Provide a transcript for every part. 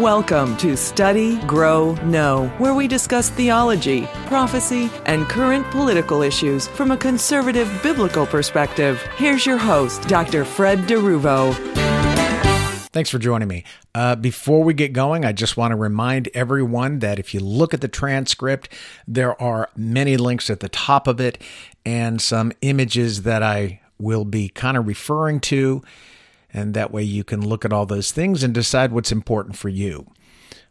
Welcome to Study, Grow, Know, where we discuss theology, prophecy, and current political issues from a conservative biblical perspective. Here's your host, Dr. Fred DeRuvo. Thanks for joining me. Uh, before we get going, I just want to remind everyone that if you look at the transcript, there are many links at the top of it and some images that I will be kind of referring to and that way you can look at all those things and decide what's important for you.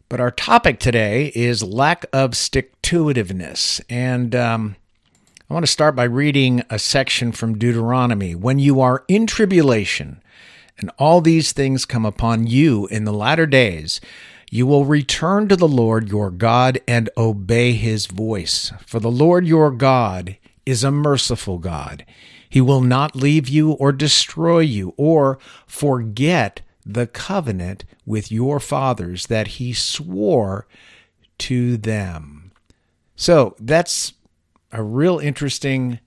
But our topic today is lack of stick to itiveness. And um, I want to start by reading a section from Deuteronomy. When you are in tribulation, and all these things come upon you in the latter days, you will return to the Lord your God and obey his voice. For the Lord your God is a merciful God. He will not leave you or destroy you or forget the covenant with your fathers that he swore to them. So that's a real interesting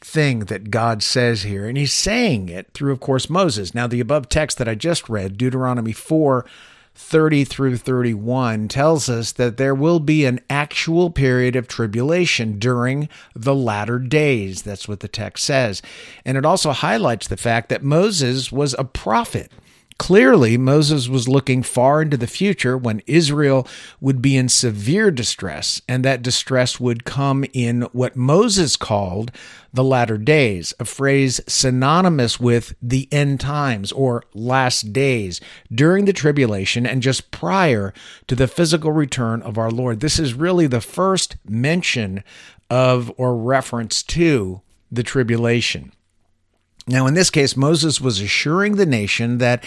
thing that God says here. And he's saying it through, of course, Moses. Now, the above text that I just read, Deuteronomy 4 30 through 31 tells us that there will be an actual period of tribulation during the latter days. That's what the text says. And it also highlights the fact that Moses was a prophet. Clearly, Moses was looking far into the future when Israel would be in severe distress, and that distress would come in what Moses called the latter days, a phrase synonymous with the end times or last days, during the tribulation and just prior to the physical return of our Lord. This is really the first mention of or reference to the tribulation. Now, in this case, Moses was assuring the nation that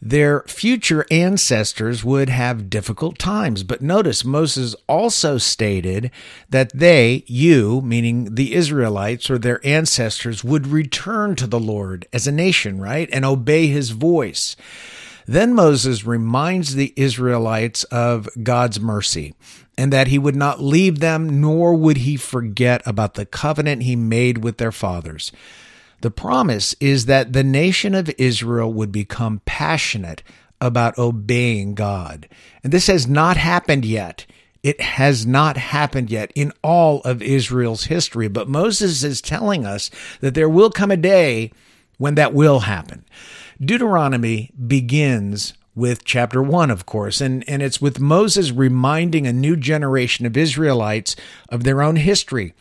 their future ancestors would have difficult times. But notice Moses also stated that they, you, meaning the Israelites or their ancestors, would return to the Lord as a nation, right? And obey his voice. Then Moses reminds the Israelites of God's mercy and that he would not leave them, nor would he forget about the covenant he made with their fathers. The promise is that the nation of Israel would become passionate about obeying God. And this has not happened yet. It has not happened yet in all of Israel's history. But Moses is telling us that there will come a day when that will happen. Deuteronomy begins with chapter 1, of course, and, and it's with Moses reminding a new generation of Israelites of their own history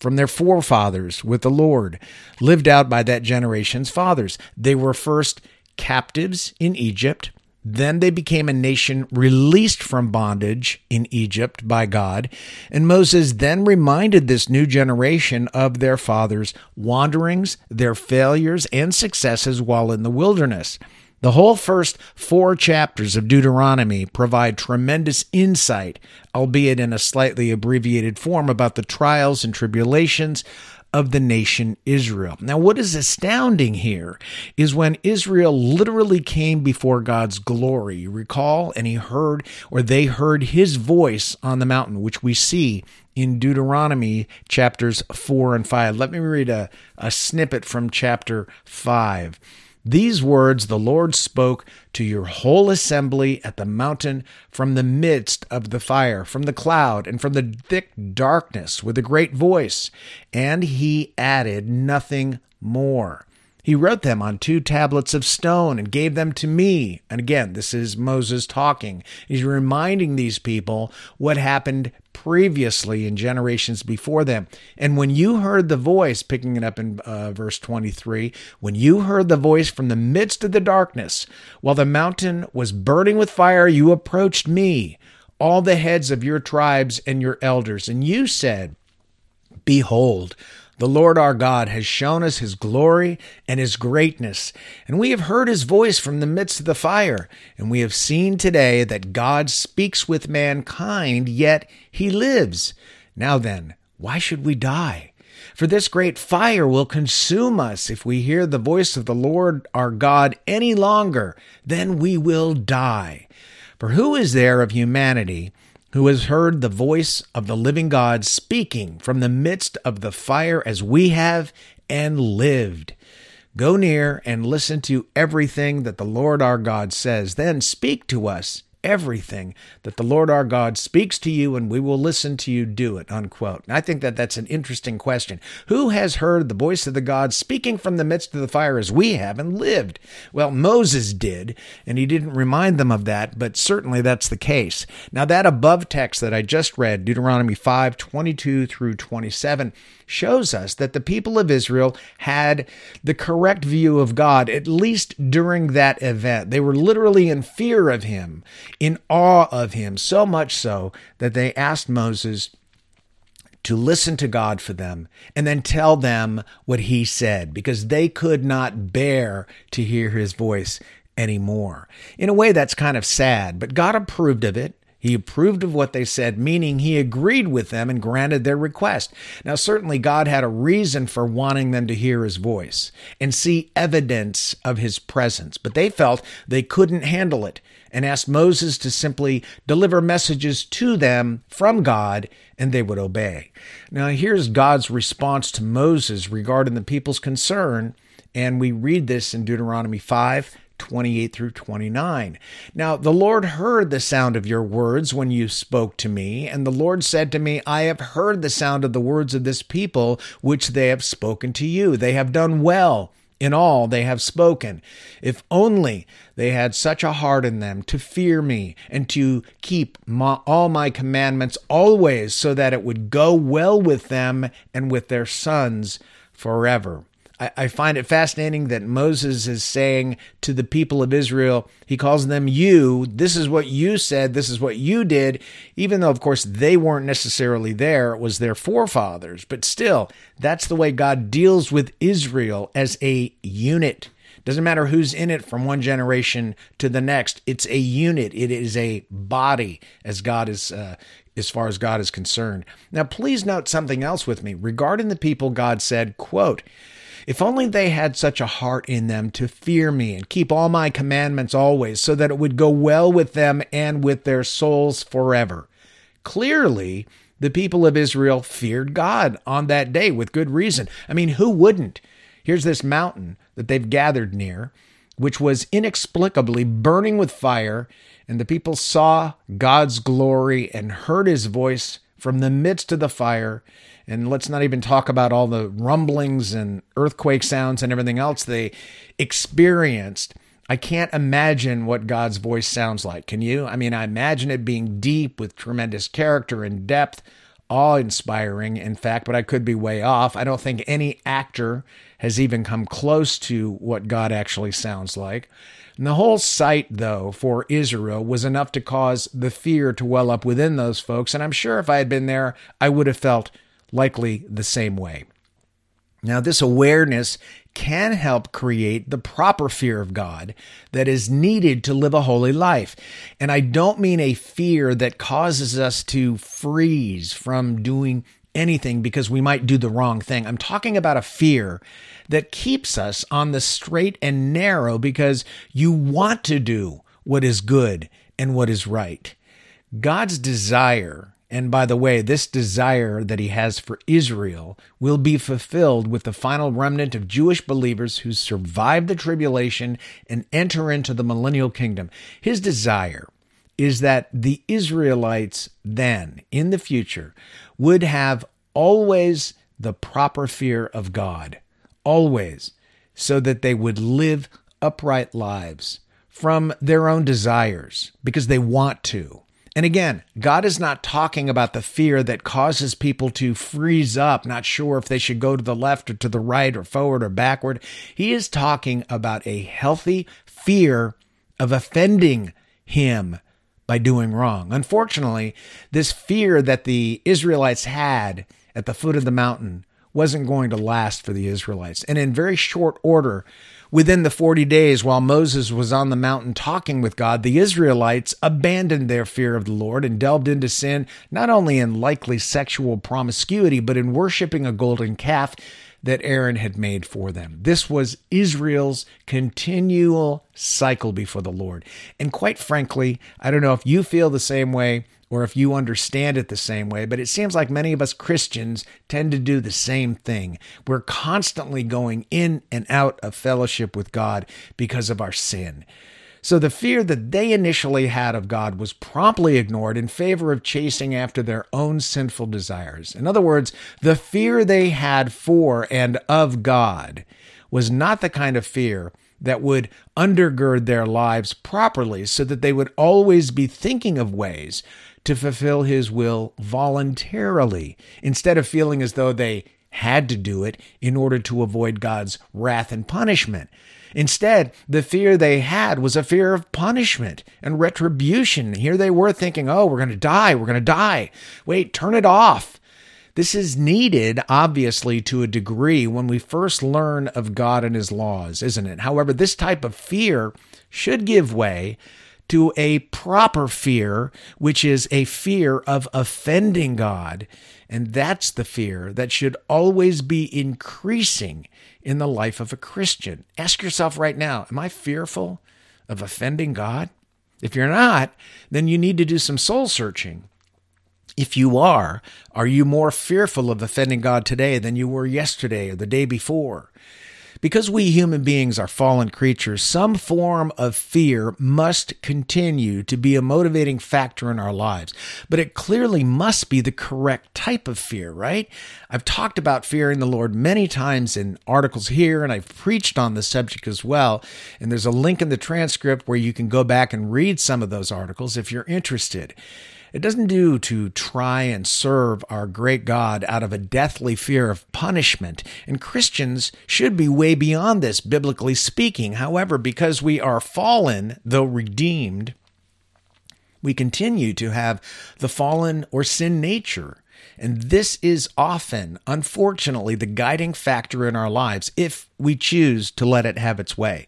from their forefathers with the Lord, lived out by that generation's fathers. They were first captives in Egypt. Then they became a nation released from bondage in Egypt by God. And Moses then reminded this new generation of their fathers' wanderings, their failures, and successes while in the wilderness. The whole first four chapters of Deuteronomy provide tremendous insight, albeit in a slightly abbreviated form, about the trials and tribulations of the nation Israel. Now, what is astounding here is when Israel literally came before God's glory. You recall? And he heard, or they heard his voice on the mountain, which we see in Deuteronomy chapters 4 and 5. Let me read a, a snippet from chapter 5. These words the Lord spoke to your whole assembly at the mountain from the midst of the fire, from the cloud, and from the thick darkness with a great voice. And he added nothing more. He wrote them on two tablets of stone and gave them to me. And again, this is Moses talking. He's reminding these people what happened previously in generations before them. And when you heard the voice, picking it up in uh, verse 23, when you heard the voice from the midst of the darkness, while the mountain was burning with fire, you approached me, all the heads of your tribes and your elders, and you said, Behold, the Lord our God has shown us his glory and his greatness, and we have heard his voice from the midst of the fire, and we have seen today that God speaks with mankind, yet he lives. Now then, why should we die? For this great fire will consume us if we hear the voice of the Lord our God any longer, then we will die. For who is there of humanity who has heard the voice of the living God speaking from the midst of the fire as we have and lived. Go near and listen to everything that the Lord our God says. Then speak to us everything that the Lord our God speaks to you and we will listen to you do it, unquote. And I think that that's an interesting question. Who has heard the voice of the God speaking from the midst of the fire as we have and lived? Well, Moses did, and he didn't remind them of that, but certainly that's the case. Now, that above text that I just read, Deuteronomy 5 22 through 27, shows us that the people of Israel had the correct view of God, at least during that event. They were literally in fear of him, in awe of him, so much so that they asked Moses to listen to God for them and then tell them what he said because they could not bear to hear his voice anymore. In a way, that's kind of sad, but God approved of it. He approved of what they said, meaning he agreed with them and granted their request. Now, certainly, God had a reason for wanting them to hear his voice and see evidence of his presence, but they felt they couldn't handle it and asked Moses to simply deliver messages to them from God and they would obey. Now, here's God's response to Moses regarding the people's concern, and we read this in Deuteronomy 5 28 through 29. Now, the Lord heard the sound of your words when you spoke to me, and the Lord said to me, I have heard the sound of the words of this people, which they have spoken to you. They have done well. In all they have spoken. If only they had such a heart in them to fear me and to keep my, all my commandments always, so that it would go well with them and with their sons forever. I, I find it fascinating that Moses is saying to the people of Israel, he calls them you. This is what you said. This is what you did. Even though, of course, they weren't necessarily there, it was their forefathers. But still, that's the way God deals with Israel as a unit. Doesn't matter who's in it from one generation to the next. It's a unit. It is a body, as God is, uh, as far as God is concerned. Now, please note something else with me regarding the people. God said, "quote." If only they had such a heart in them to fear me and keep all my commandments always, so that it would go well with them and with their souls forever. Clearly, the people of Israel feared God on that day with good reason. I mean, who wouldn't? Here's this mountain that they've gathered near, which was inexplicably burning with fire, and the people saw God's glory and heard his voice from the midst of the fire. And let's not even talk about all the rumblings and earthquake sounds and everything else they experienced. I can't imagine what God's voice sounds like. Can you? I mean, I imagine it being deep with tremendous character and depth, awe inspiring, in fact, but I could be way off. I don't think any actor has even come close to what God actually sounds like. And the whole sight, though, for Israel was enough to cause the fear to well up within those folks. And I'm sure if I had been there, I would have felt likely the same way. Now, this awareness can help create the proper fear of God that is needed to live a holy life. And I don't mean a fear that causes us to freeze from doing anything because we might do the wrong thing. I'm talking about a fear that keeps us on the straight and narrow because you want to do what is good and what is right. God's desire and by the way, this desire that he has for Israel will be fulfilled with the final remnant of Jewish believers who survive the tribulation and enter into the millennial kingdom. His desire is that the Israelites then, in the future, would have always the proper fear of God, always, so that they would live upright lives from their own desires because they want to and again, God is not talking about the fear that causes people to freeze up, not sure if they should go to the left or to the right or forward or backward. He is talking about a healthy fear of offending Him by doing wrong. Unfortunately, this fear that the Israelites had at the foot of the mountain wasn't going to last for the Israelites. And in very short order, Within the 40 days, while Moses was on the mountain talking with God, the Israelites abandoned their fear of the Lord and delved into sin, not only in likely sexual promiscuity, but in worshiping a golden calf that Aaron had made for them. This was Israel's continual cycle before the Lord. And quite frankly, I don't know if you feel the same way or if you understand it the same way, but it seems like many of us Christians tend to do the same thing. We're constantly going in and out of fellowship with God because of our sin. So the fear that they initially had of God was promptly ignored in favor of chasing after their own sinful desires. In other words, the fear they had for and of God was not the kind of fear that would undergird their lives properly so that they would always be thinking of ways to fulfill his will voluntarily instead of feeling as though they had to do it in order to avoid God's wrath and punishment. Instead, the fear they had was a fear of punishment and retribution. Here they were thinking, oh, we're going to die, we're going to die. Wait, turn it off. This is needed, obviously, to a degree when we first learn of God and His laws, isn't it? However, this type of fear should give way to a proper fear, which is a fear of offending God. And that's the fear that should always be increasing in the life of a Christian. Ask yourself right now Am I fearful of offending God? If you're not, then you need to do some soul searching. If you are, are you more fearful of offending God today than you were yesterday or the day before? Because we human beings are fallen creatures, some form of fear must continue to be a motivating factor in our lives. But it clearly must be the correct type of fear, right? I've talked about fearing the Lord many times in articles here, and I've preached on the subject as well. And there's a link in the transcript where you can go back and read some of those articles if you're interested. It doesn't do to try and serve our great God out of a deathly fear of punishment, and Christians should be way beyond this, biblically speaking. However, because we are fallen, though redeemed, we continue to have the fallen or sin nature. And this is often, unfortunately, the guiding factor in our lives if we choose to let it have its way.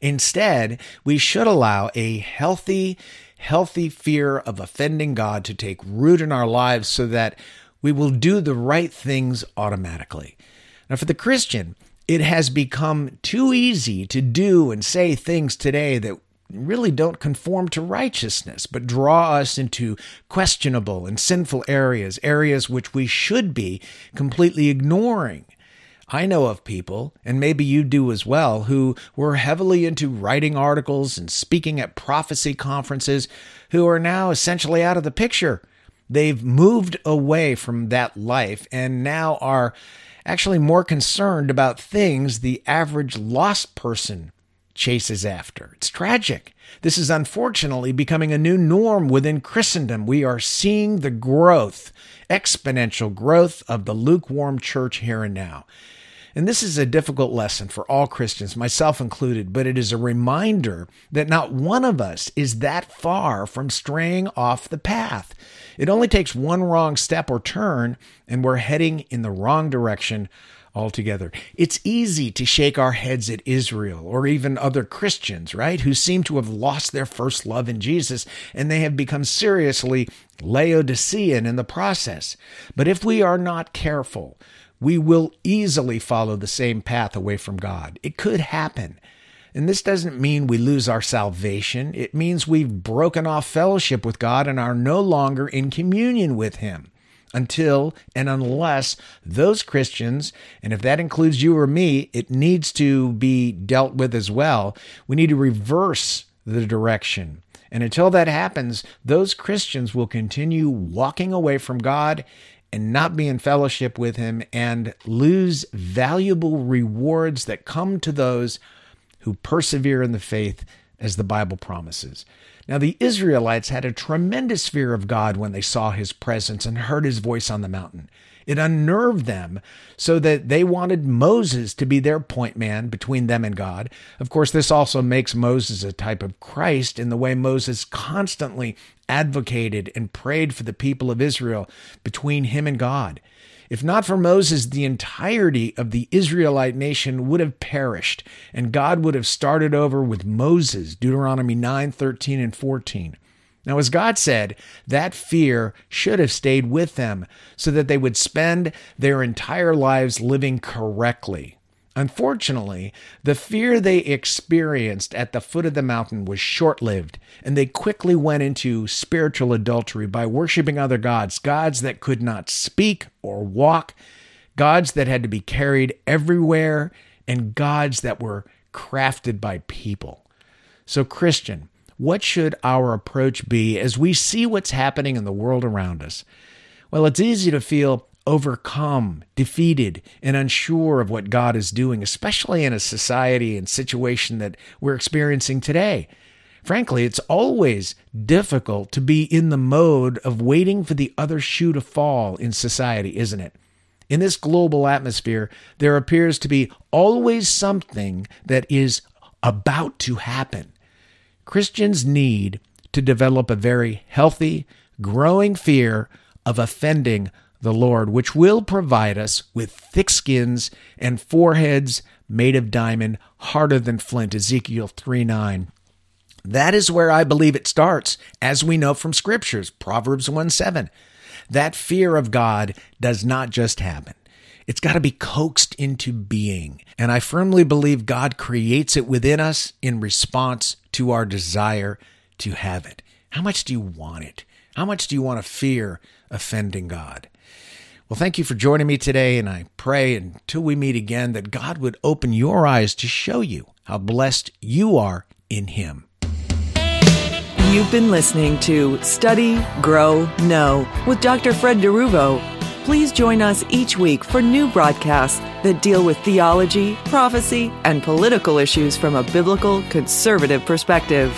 Instead, we should allow a healthy, healthy fear of offending God to take root in our lives so that we will do the right things automatically. Now, for the Christian, it has become too easy to do and say things today that really don't conform to righteousness, but draw us into questionable and sinful areas, areas which we should be completely ignoring. I know of people, and maybe you do as well, who were heavily into writing articles and speaking at prophecy conferences who are now essentially out of the picture. They've moved away from that life and now are actually more concerned about things the average lost person chases after. It's tragic. This is unfortunately becoming a new norm within Christendom. We are seeing the growth, exponential growth of the lukewarm church here and now. And this is a difficult lesson for all Christians, myself included, but it is a reminder that not one of us is that far from straying off the path. It only takes one wrong step or turn, and we're heading in the wrong direction altogether. It's easy to shake our heads at Israel or even other Christians, right, who seem to have lost their first love in Jesus and they have become seriously Laodicean in the process. But if we are not careful, we will easily follow the same path away from God. It could happen. And this doesn't mean we lose our salvation. It means we've broken off fellowship with God and are no longer in communion with Him until and unless those Christians, and if that includes you or me, it needs to be dealt with as well. We need to reverse the direction. And until that happens, those Christians will continue walking away from God and not be in fellowship with him and lose valuable rewards that come to those who persevere in the faith as the Bible promises. Now, the Israelites had a tremendous fear of God when they saw his presence and heard his voice on the mountain. It unnerved them so that they wanted Moses to be their point man between them and God. Of course, this also makes Moses a type of Christ in the way Moses constantly advocated and prayed for the people of Israel between him and God. If not for Moses, the entirety of the Israelite nation would have perished, and God would have started over with Moses, Deuteronomy 9 13 and 14. Now, as God said, that fear should have stayed with them so that they would spend their entire lives living correctly. Unfortunately, the fear they experienced at the foot of the mountain was short lived, and they quickly went into spiritual adultery by worshiping other gods, gods that could not speak or walk, gods that had to be carried everywhere, and gods that were crafted by people. So, Christian, what should our approach be as we see what's happening in the world around us? Well, it's easy to feel overcome, defeated, and unsure of what God is doing, especially in a society and situation that we're experiencing today. Frankly, it's always difficult to be in the mode of waiting for the other shoe to fall in society, isn't it? In this global atmosphere, there appears to be always something that is about to happen. Christians need to develop a very healthy, growing fear of offending the Lord, which will provide us with thick skins and foreheads made of diamond, harder than flint. Ezekiel 3 9. That is where I believe it starts, as we know from scriptures, Proverbs 1 7. That fear of God does not just happen. It's got to be coaxed into being. And I firmly believe God creates it within us in response to our desire to have it. How much do you want it? How much do you want to fear offending God? Well, thank you for joining me today, and I pray until we meet again that God would open your eyes to show you how blessed you are in Him. You've been listening to Study, Grow, Know with Dr. Fred DeRuvo. Please join us each week for new broadcasts that deal with theology, prophecy, and political issues from a biblical conservative perspective.